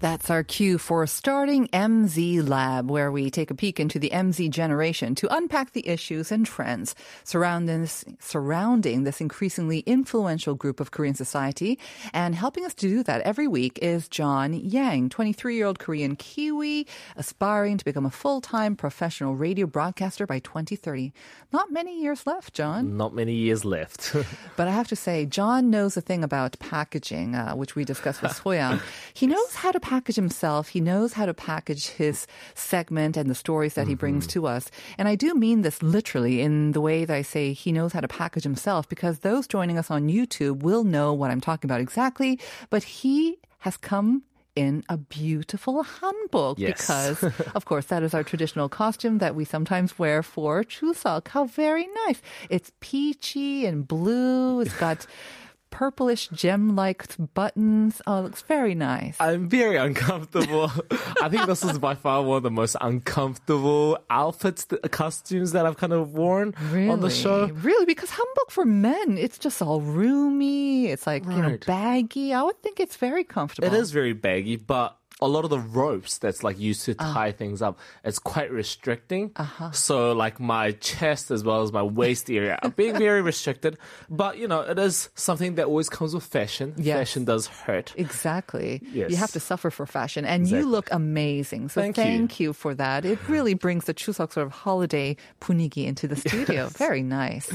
That's our cue for starting MZ Lab, where we take a peek into the MZ generation to unpack the issues and trends surrounding this, surrounding this increasingly influential group of Korean society. And helping us to do that every week is John Yang, 23 year old Korean Kiwi, aspiring to become a full time professional radio broadcaster by 2030. Not many years left, John. Not many years left. But I have to say, John knows a thing about packaging, uh, which we discussed with Soyoung. he knows how to package himself. He knows how to package his segment and the stories that he brings mm-hmm. to us. And I do mean this literally in the way that I say he knows how to package himself because those joining us on YouTube will know what I'm talking about exactly. But he has come in a beautiful hanbok Yes. because, of course, that is our traditional costume that we sometimes wear for Chuseok. How very nice! It's peachy and blue. It's got purplish gem-like buttons. Oh, it looks very nice. I'm very uncomfortable. I think this is by far one of the most uncomfortable outfits, th- costumes that I've kind of worn on the show. Really? Because hanbok for men, it's just all roomy. It's like, you know, baggy. I would think it's very comfortable. It is very baggy, but a lot of the ropes that's like used to tie things up, it's quite restricting. Uh-huh. So like my chest as well as my waist area are being very restricted. But you know, it is something that always comes with fashion. Yes. Fashion does hurt. Exactly. Yes. You have to suffer for fashion. And you look amazing. So Thank thank, you. you. for that. It really brings the Chuseok sort of holiday punigi into the studio. Very nice.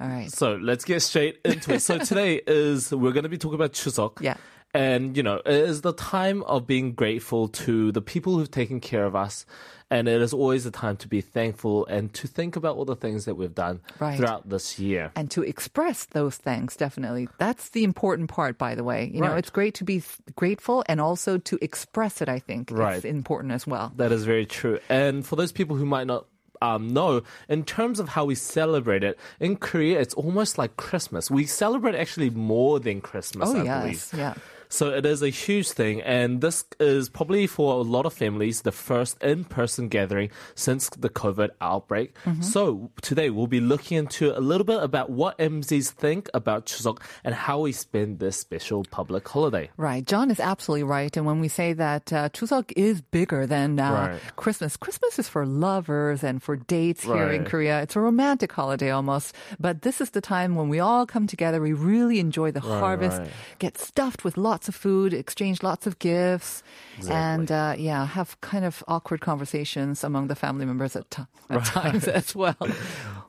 All right. So let's get straight into it. So today is we're going to be talking about Chuseok. Yeah. And you know, it is the time of being grateful to the people who've taken care of us. And it is always a time to be thankful and to think about all the things that we've done Right. throughout this year. And to express those thanks, definitely. That's the important part, by the way. You know, it's great to be grateful and also to express it, I think, Right. is important as well. That is very true. And for those people who might not um, know, in terms of how we celebrate it, in Korea, it's almost like Christmas. We celebrate actually more than Christmas, Oh, I yes. believe. Yeah. So it is a huge thing, and this is probably for a lot of families the first in-person gathering since the COVID outbreak. Mm-hmm. So today we'll be looking into a little bit about what MZs think about Chuseok and how we spend this special public holiday. Right. John is absolutely right. And when we say that uh, Chuseok is bigger than uh, Right. Christmas, Christmas is for lovers and for dates here in Korea. It's a romantic holiday almost. But this is the time when we all come together. We really enjoy the harvest, right. get stuffed with lots of food, exchange lots of gifts, and uh, yeah, have kind of awkward conversations among the family members at, t- at times as well.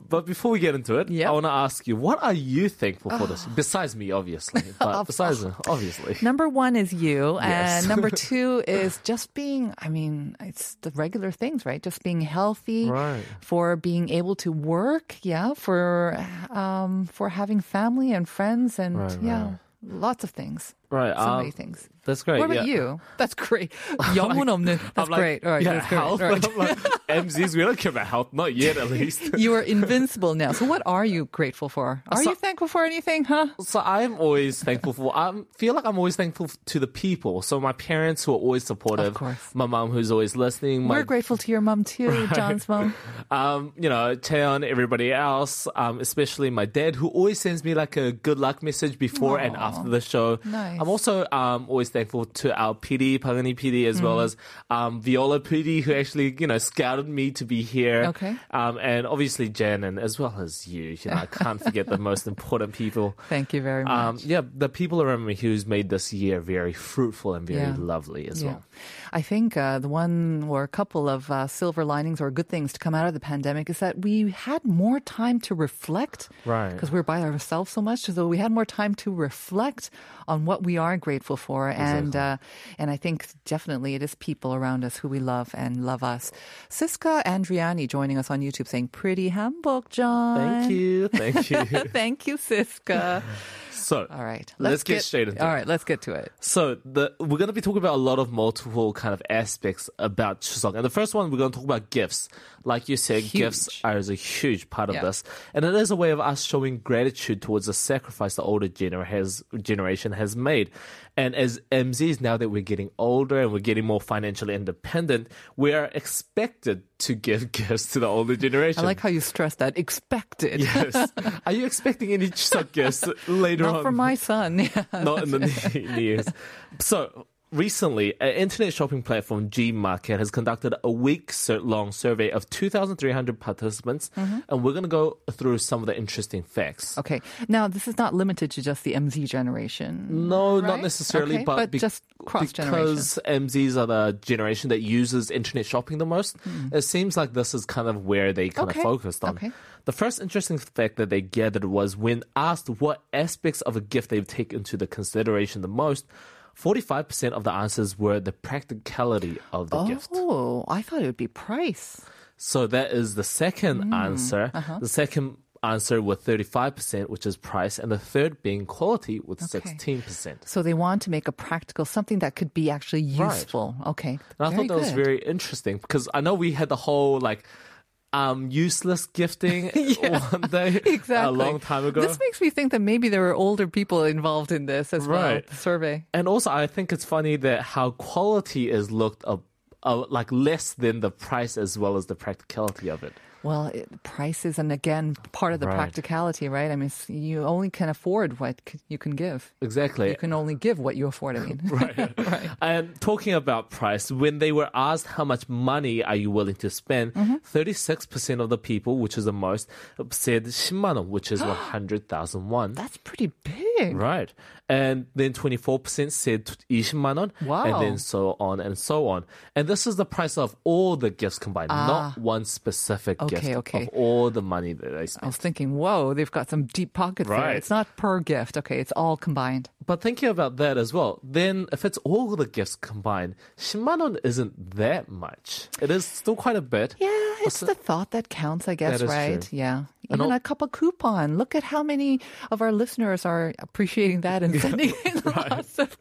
But before we get into it, Yep. I want to ask you, what are you thankful for this? Besides me, obviously. But besides, obviously. Number one is you, Yes. and number two is just being. I mean, it's the regular things, right? Just being healthy, Right. for being able to work, yeah, for um, for having family and friends, and Right, yeah, right. lots of things. Right. So um, many things. That's great. What about yeah. you? That's great. 영혼 없는. That's I'm like, great. All right, yeah, that's great. health. All right. I'm like, MZs, we don't care about health. Not yet, at least. You are invincible now. So, what are you grateful for? Are So- you thankful for anything, huh? So I'm always thankful for. I feel like I'm always thankful to the people. So my parents who are always supportive. Of course. My mom who's always listening. My We're grateful to your mom too, John's mom. um, you know, Taeyeon, everybody else, um, especially my dad, who always sends me like a good luck message before and Aw. after the show. Nice. I'm also um, always thankful to our PD, Pagani PD, as Mm. well as um, Viola PD, who actually, you know, scouted me to be here. Okay. Um, and obviously Jen, and as well as you. You know, I can't forget the most important people. Thank you very much. Um, yeah, the people around me who's made this year very fruitful and very Yeah. lovely as well. I think uh, the one or a couple of uh, silver linings or good things to come out of the pandemic is that we had more time to reflect. Right. Because we were by ourselves so much. So we had more time to reflect on what we are grateful for, and uh, and I think definitely it is people around us who we love and love us. Siska Andriani joining us on YouTube saying, "Pretty hanbok, John." Thank you. Thank you. Thank you, Siska. so, All right, let's, get, straight into All it. right, let's get to it. So the we're going to be talking about a lot of multiple kind of aspects about Chuseok. And the first one we're going to talk about gifts. Like you said, Huge. gifts are is a huge part of Yeah. this, and it is a way of us showing gratitude towards the sacrifice the older gener- has, generation has made. And as MZs, now that we're getting older and we're getting more financially independent, we are expected to give gifts to the older generation. I like how you stress that expected. Yes. Are you expecting any Chuseok gifts later on? Not for my son. Yeah. not in the new years. So recently, an internet shopping platform Gmarket has conducted a week long survey of 2,300 participants, and we're going to go through some of the interesting facts. Mm-hmm. Okay. Now, this is not limited to just the MZ generation. No, not necessarily, Okay, but, but be- just cross-generation. because MZs are the generation that uses internet shopping the most. It seems like this is kind of where they kind. Okay, of focused on. okay. The first interesting fact that they gathered was when asked what aspects of a gift they've taken into the consideration the most. 45% of the answers were the practicality of the gift. Oh, I thought it would be price. So that is the second Hmm. answer. Uh-huh. The second answer with 35%, which is price, and the third being quality with Okay. 16%. So they want to make a practical something that could be actually Right. useful. Okay. And I Very thought that was very interesting because I know we had the whole like um useless gifting one day exactly a long time ago. This makes me think that maybe there were older people involved in this as well. Right. The survey. and also I think it's funny that how quality is looked up uh, like less than the price as well as the practicality of it. Well, it, prices and again part of the Right. practicality, right? I mean, you only can afford what c- you can give. Exactly. You can only give what you afford. I mean, right. And talking about price, when they were asked how much money are you willing to spend, Mm-hmm. 36% of the people, which is the most, said 10만 원, which is 100,000 won. that's pretty big. Right. And then 24% said 20만 원. Wow. And then so on and so on. And this is the price of all the gifts combined, not one specific Ah. Okay, gift okay. of all the money that they I spent. was thinking, whoa, they've got some deep pockets there. Right. It's not per gift. Okay, it's all combined. But thinking about that as well, then if it's all the gifts combined, 10만 원 isn't that much. It is still quite a bit. Yeah, it's the thought that counts, I guess, right? true. Yeah. Even al- a cup of coupon. Look at how many of our listeners are appreciating that and sending in lots of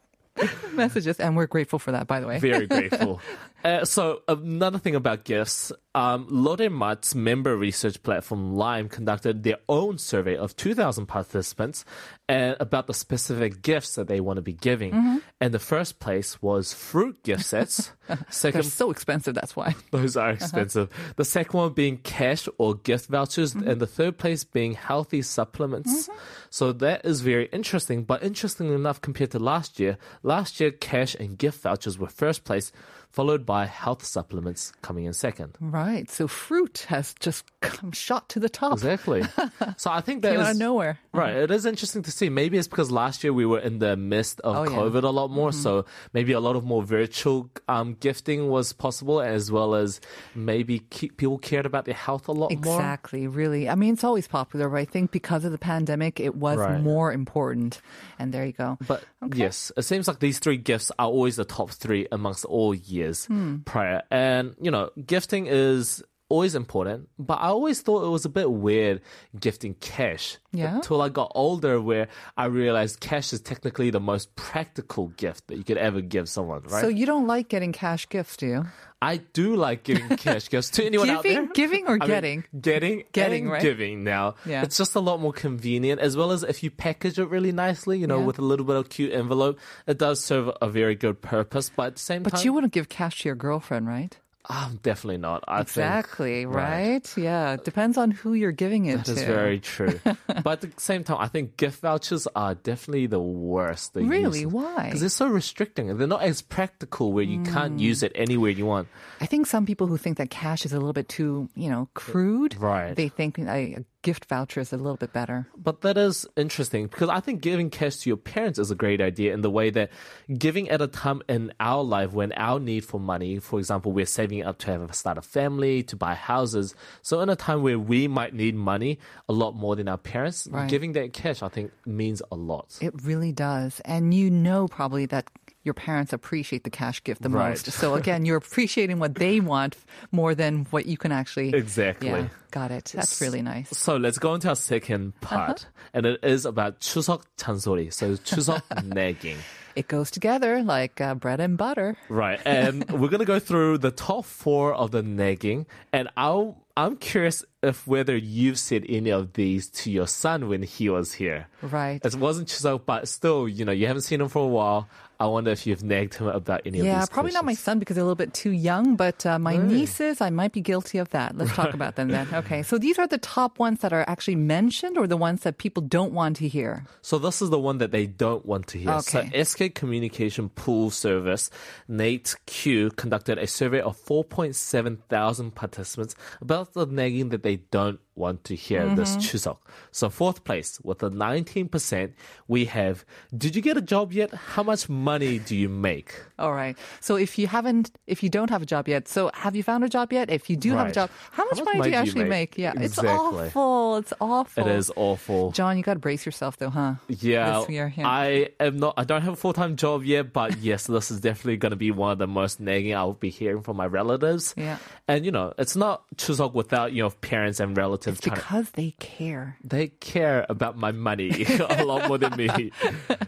messages. And we're grateful for that, by the way. Very grateful. uh, so another thing about gifts, um, Lodemat's member research platform Lime conducted their own survey of 2,000 participants and about the specific gifts that they want to be giving. Mm-hmm. And the first place was fruit gift sets. They're Second, so expensive, that's why. those are expensive. The second one being cash or gift vouchers, and the third place being healthy supplements. So that is very interesting. But interestingly enough, compared to last year, last year cash and gift vouchers were first place, followed by health supplements coming in second. Right. So fruit has just come shot to the top. Exactly. so I think that Came out of nowhere. Right. It is interesting to see. Maybe it's because last year we were in the midst of Oh, yeah. COVID a lot more. So maybe a lot of more virtual um, gifting was possible, as well as maybe people cared about their health a lot more. Exactly, really. I mean, it's always popular, but I think because of the pandemic, it was Right. more important. And there you go. But yes, it seems like these three gifts are always the top three amongst all years Hmm. prior. And, you know, gifting is always important, but I always thought it was a bit weird gifting cash. Yeah? Until I got older, where I realized cash is technically the most practical gift that you could ever give someone, right? So you don't like getting cash gifts, do you? I do like giving cash gifts to anyone out Giving- there. giving or I mean, getting? getting, Getting, and right? giving now. Yeah. It's just a lot more convenient, as well as if you package it really nicely, you know, Yeah. with a little bit of cute envelope, it does serve a very good purpose. But at the same But time, you wouldn't give cash to your girlfriend, right? Um, definitely not. I exactly, think, right? Yeah. Depends on who you're giving it That to. is very true. but at the same time, I think gift vouchers are definitely the worst. Really? Why? Because they're so restricting. They're not as practical where you can't use it anywhere you want. I think some people who think that cash is a little bit too, you know, crude. Right. They think a gift vouchers a little bit better. But that is interesting because I think giving cash to your parents is a great idea in the way that giving at a time in our life when our need for money, for example, we're saving up to have a start a family, to buy houses. So in a time where we might need money a lot more than our parents, Right. giving that cash I think means a lot. It really does. And you know probably that your parents appreciate the cash gift the Right. most. So again, you're appreciating what they want more than what you can actually Exactly. Yeah, got it. That's really nice. So let's go into our second part, and it is about 추석 잔소리. So 추석 nagging. It goes together like uh, bread and butter. Right, and we're gonna go through the top four of the nagging, and I'll, I'm curious if whether you've said any of these to your son when he was here. Right. It wasn't Chuseok, but still, you know, you haven't seen him for a while. I wonder if you've nagged him about any of these. Yeah, probably not my son because they're a little bit too young, but uh, my nieces, I might be guilty of that. Let's talk about them then. Okay, so these are the top ones that are actually mentioned or the ones that people don't want to hear? So this is the one that they don't want to hear. Okay. So SK Communication Pool Service, Nate Q, conducted a survey of 4.7 thousand participants about the nagging that they don't want to hear this Mm-hmm. Chuseok. So fourth place with the 19%, we have, did you get a job yet? How much money do you make? All right. So if you haven't, if you don't have a job yet, so have you found a job yet? If you do have a job, how much money do you actually make? Yeah, it's awful. It's awful. It is awful. John, you got to brace yourself though, huh? Yeah, This year, yeah. I am not. I don't have a full time job yet, but yes, this is definitely going to be one of the most nagging I'll be hearing from my relatives. Yeah. and you know, it's not Chuseok without you know parents and relatives. It's trying because they care. they care about my money a lot more than me.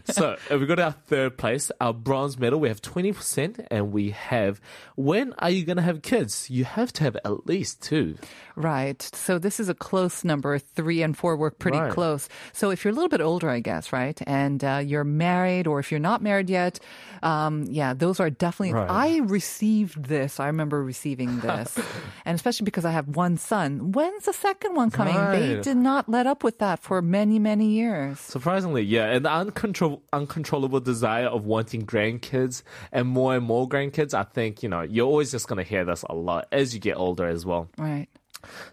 So if we go to our third place, our bronze medal, we have 20%, and we have, when are you going to have kids? You have to have at least two. Right. So this is a close number. Three and four work pretty Right. close. So if you're a little bit older, I guess, right, and uh, you're married, or if you're not married yet, um, yeah, those are definitely. Right. I received this. I remember receiving this, and especially because I have one son. When's the second one coming? They did not let up with that for many, many years. Surprisingly, yeah, and the uncontrol- uncontrollable desire of wanting grandkids and more and more grandkids, I think, you know, you're always just going to hear this a lot as you get older as well. Right.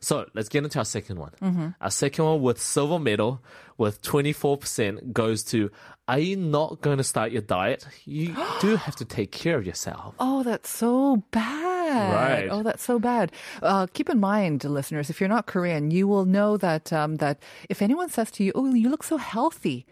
So let's get into our second one. Mm-hmm. Our second one with silver medal with 24% goes to Are you not going to start your diet? You do have to take care of yourself. Oh, that's so bad. Right. Oh, that's so bad. Uh, keep in mind, listeners, if you're not Korean, you will know that um, that if anyone says to you, "Oh, you look so healthy,"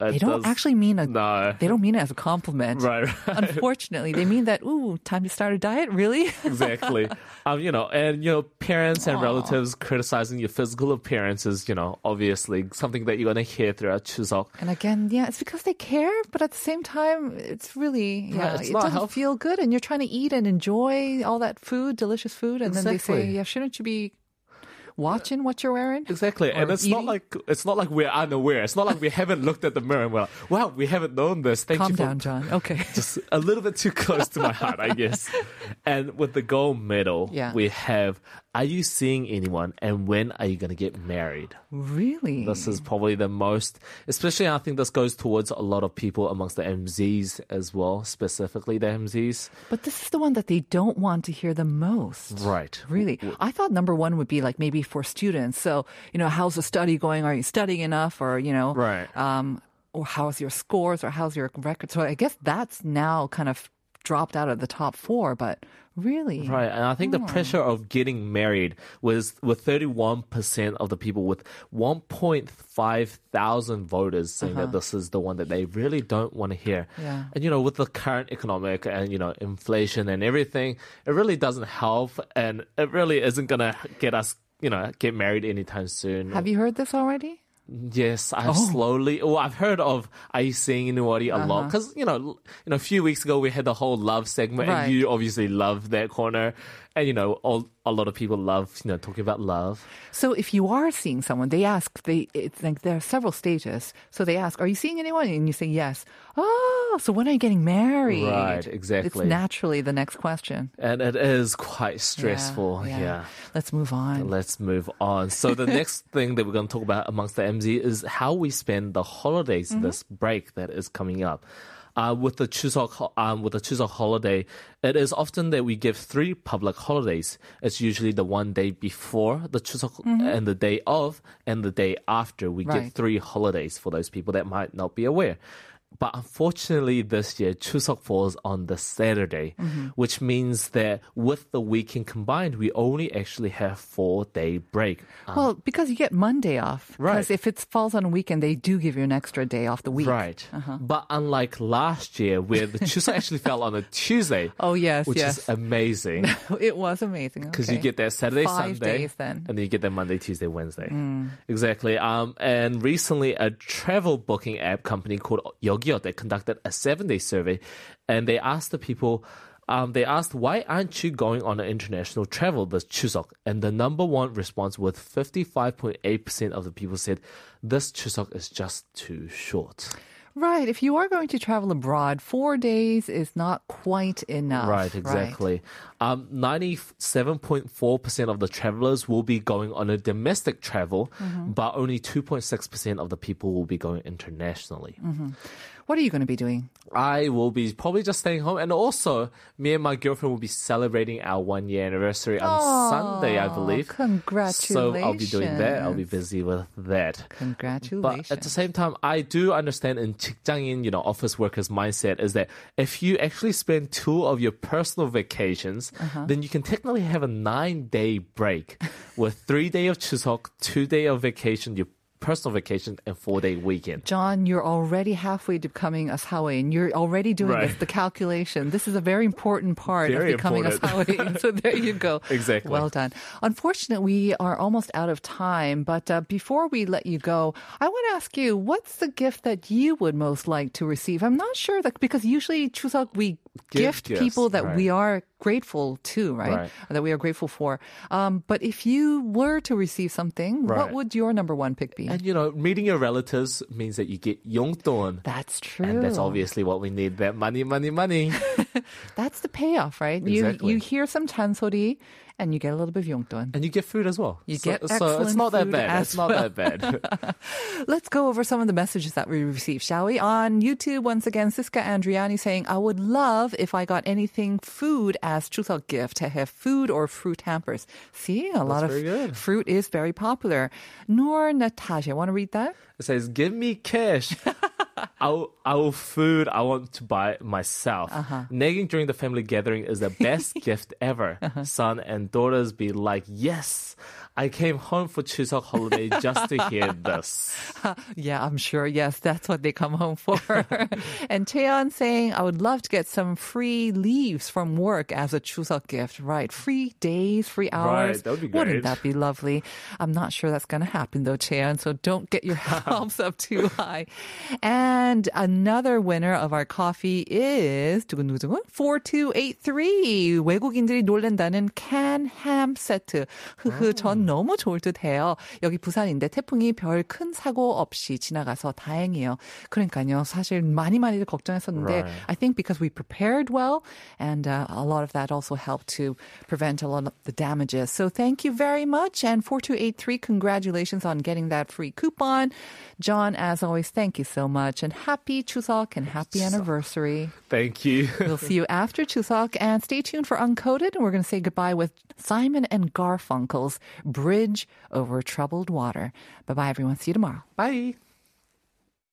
they don't does- actually mean a. No. They don't mean it as a compliment. Right, right. Unfortunately, they mean that. Ooh, time to start a diet. Really? exactly. Um, you know, and you know, parents and relatives criticizing your physical appearance is, you know, obviously something that you're gonna hear throughout Chuseok. and again, yeah, it's because they care, but at the same time, it's really yeah, it's it doesn't health- feel good, and you're trying to eat and enjoy all that food, delicious food, and then they say, "Yeah, shouldn't you be watching what you're wearing?" Exactly, and it's eating? not like it's not like we're unaware. It's not like we haven't looked at the mirror and we're like, "Wow, we haven't known this." Thank Calm you for down, John. Okay. just a little bit too close to my heart, I guess. And with the gold medal, Yeah. we have Are you seeing anyone and when are you going to get married? Really? This is probably the most, especially I think this goes towards a lot of people amongst the MZs as well, specifically the MZs. But this is the one that they don't want to hear the most. Right. Really? I thought number one would be like maybe for students. So, you know, how's the study going? Are you studying enough? Or, you know, Right. um, or how's your scores or how's your record? So I guess that's now kind of dropped out of the top four, but really? Right, and I think the pressure of getting married was with 31% of the people with 1.5 thousand voters saying that this is the one that they really don't want to hear. Yeah. And you know, with the current economic and you know, inflation and everything, it really doesn't help and it really isn't going to get us, you know, get married anytime soon. Have you heard this already? Yes, I've slowly. Well, I've heard of Are You Seeing Anybody a Uh-huh. lot because you know, l- you know, a few weeks ago we had the whole love segment, Right. and you obviously love that corner, and you know, all, a lot of people love you know talking about love. So if you are seeing someone, they ask, they, it's like there are several stages. So they ask, are you seeing anyone? And you say yes. Oh, so when are you getting married? Right, exactly. It's naturally the next question. And it is quite stressful. Yeah. Let's move on. Let's move on. So the next thing that we're going to talk about amongst the MZ is how we spend the holidays Mm-hmm. this break that is coming up. Uh, with the Chuseok um, with the Chuseok holiday, it is often that we give three public holidays. It's usually the one day before the Chuseok and the day of and the day after. We Right. give three holidays for those people that might not be aware. But unfortunately, this year, Chuseok falls on the Saturday, Mm-hmm. which means that with the weekend combined, we only actually have four day break. Uh, Well, because you get Monday off. Right. Because if it falls on a weekend, they do give you an extra day off the week. Right. Uh-huh. But unlike last year, where the Chuseok actually fell on a Tuesday. Oh, yes, Which yes. is amazing. It was amazing. Because you get that Saturday, Five Sunday, days then. and then you get that Monday, Tuesday, Wednesday. Mm. Exactly. Um, and recently, a travel booking app company called Yeogieottae conducted a seven-day survey, and they asked the people. Um, they asked, why aren't you going on an international travel this Chuseok? And the number one response with 55.8% of the people said, this Chuseok is just too short. Right. If you are going to travel abroad, four days is not quite enough. Right, exactly. Um, 97.4% of the travelers will be going on a domestic travel, Mm-hmm. but only 2.6% of the people will be going internationally. What are you going to be doing? I will be probably just staying home. And also, me and my girlfriend will be celebrating our one year anniversary on Sunday, I believe. So I'll be doing that. I'll be busy with that. Congratulations. But at the same time, I do understand in 직장인, you know, office workers' mindset is that if you actually spend two of your personal vacations, Uh-huh. then you can technically have a nine-day break with three day of Chuseok, two day of vacation, your personal vacation, and four-day weekend. John, you're already halfway to becoming a sawain. You're already doing Right. this, the calculation. This is a very important part Very of becoming a important. so there you go. Exactly. Well done. Unfortunately, we are almost out of time. But uh, before we let you go, I want to ask you, what's the gift that you would most like to receive? I'm not sure that because usually Chuseok we gift gifts, people that right. we are grateful to, right? right. That we are grateful for. Um, but if you were to receive something, right. what would your number one pick be? And you know, meeting your relatives means that you get yongton. That's true. And that's obviously what we need. That money, money, money. that's the payoff, right? Exactly. You you hear some chansori and you get a little bit of 용돈. and you get food as well. You so, get so it's not that bad. It's not well. that bad. Let's go over some of the messages that we received, shall we? On YouTube, once again, Siska Andriani saying, I would love if I got anything food as Chuseok gift to have food or fruit hampers. See, a lot of fruit is very popular. Noor Natasha, want to read that? It says, "Give me cash. our our food I want to buy myself. Uh-huh. Nagging during the family gathering is the best gift ever. Uh-huh. Son and daughters be like, yes, I came home for Chuseok holiday just to hear this. Yeah, I'm sure. Yes, that's what they come home for. and Taeyeon saying, I would love to get some free leaves from work as a Chuseok gift. Right. Free days, free hours. Right, that would be great. Wouldn't that be lovely? I'm not sure that's going to happen though, Taeyeon. So don't get your hopes up too high. And another winner of our coffee is 두근두근 4283. 외국인들이 놀란다는 can ham 세트. 흐흐, 전 너무 좋을 듯 해요. 여기 부산인데 태풍이 별 큰 사고 없이 지나가서 다행이에요. 그러니까요. 사실 많이 많이들 걱정했었는데 Right. I think because we prepared well and uh, a lot of that also helped to prevent a lot of the damages. So thank you very much. And 4283, congratulations on getting that free coupon. John, as always, thank you so much and happy Chuseok and happy anniversary. Thank you. We'll see you after Chuseok and stay tuned for Uncoded. And we're going to say goodbye with Simon and Garfunkel's Bridge Over Troubled Water. Bye bye, everyone. See you tomorrow. Bye.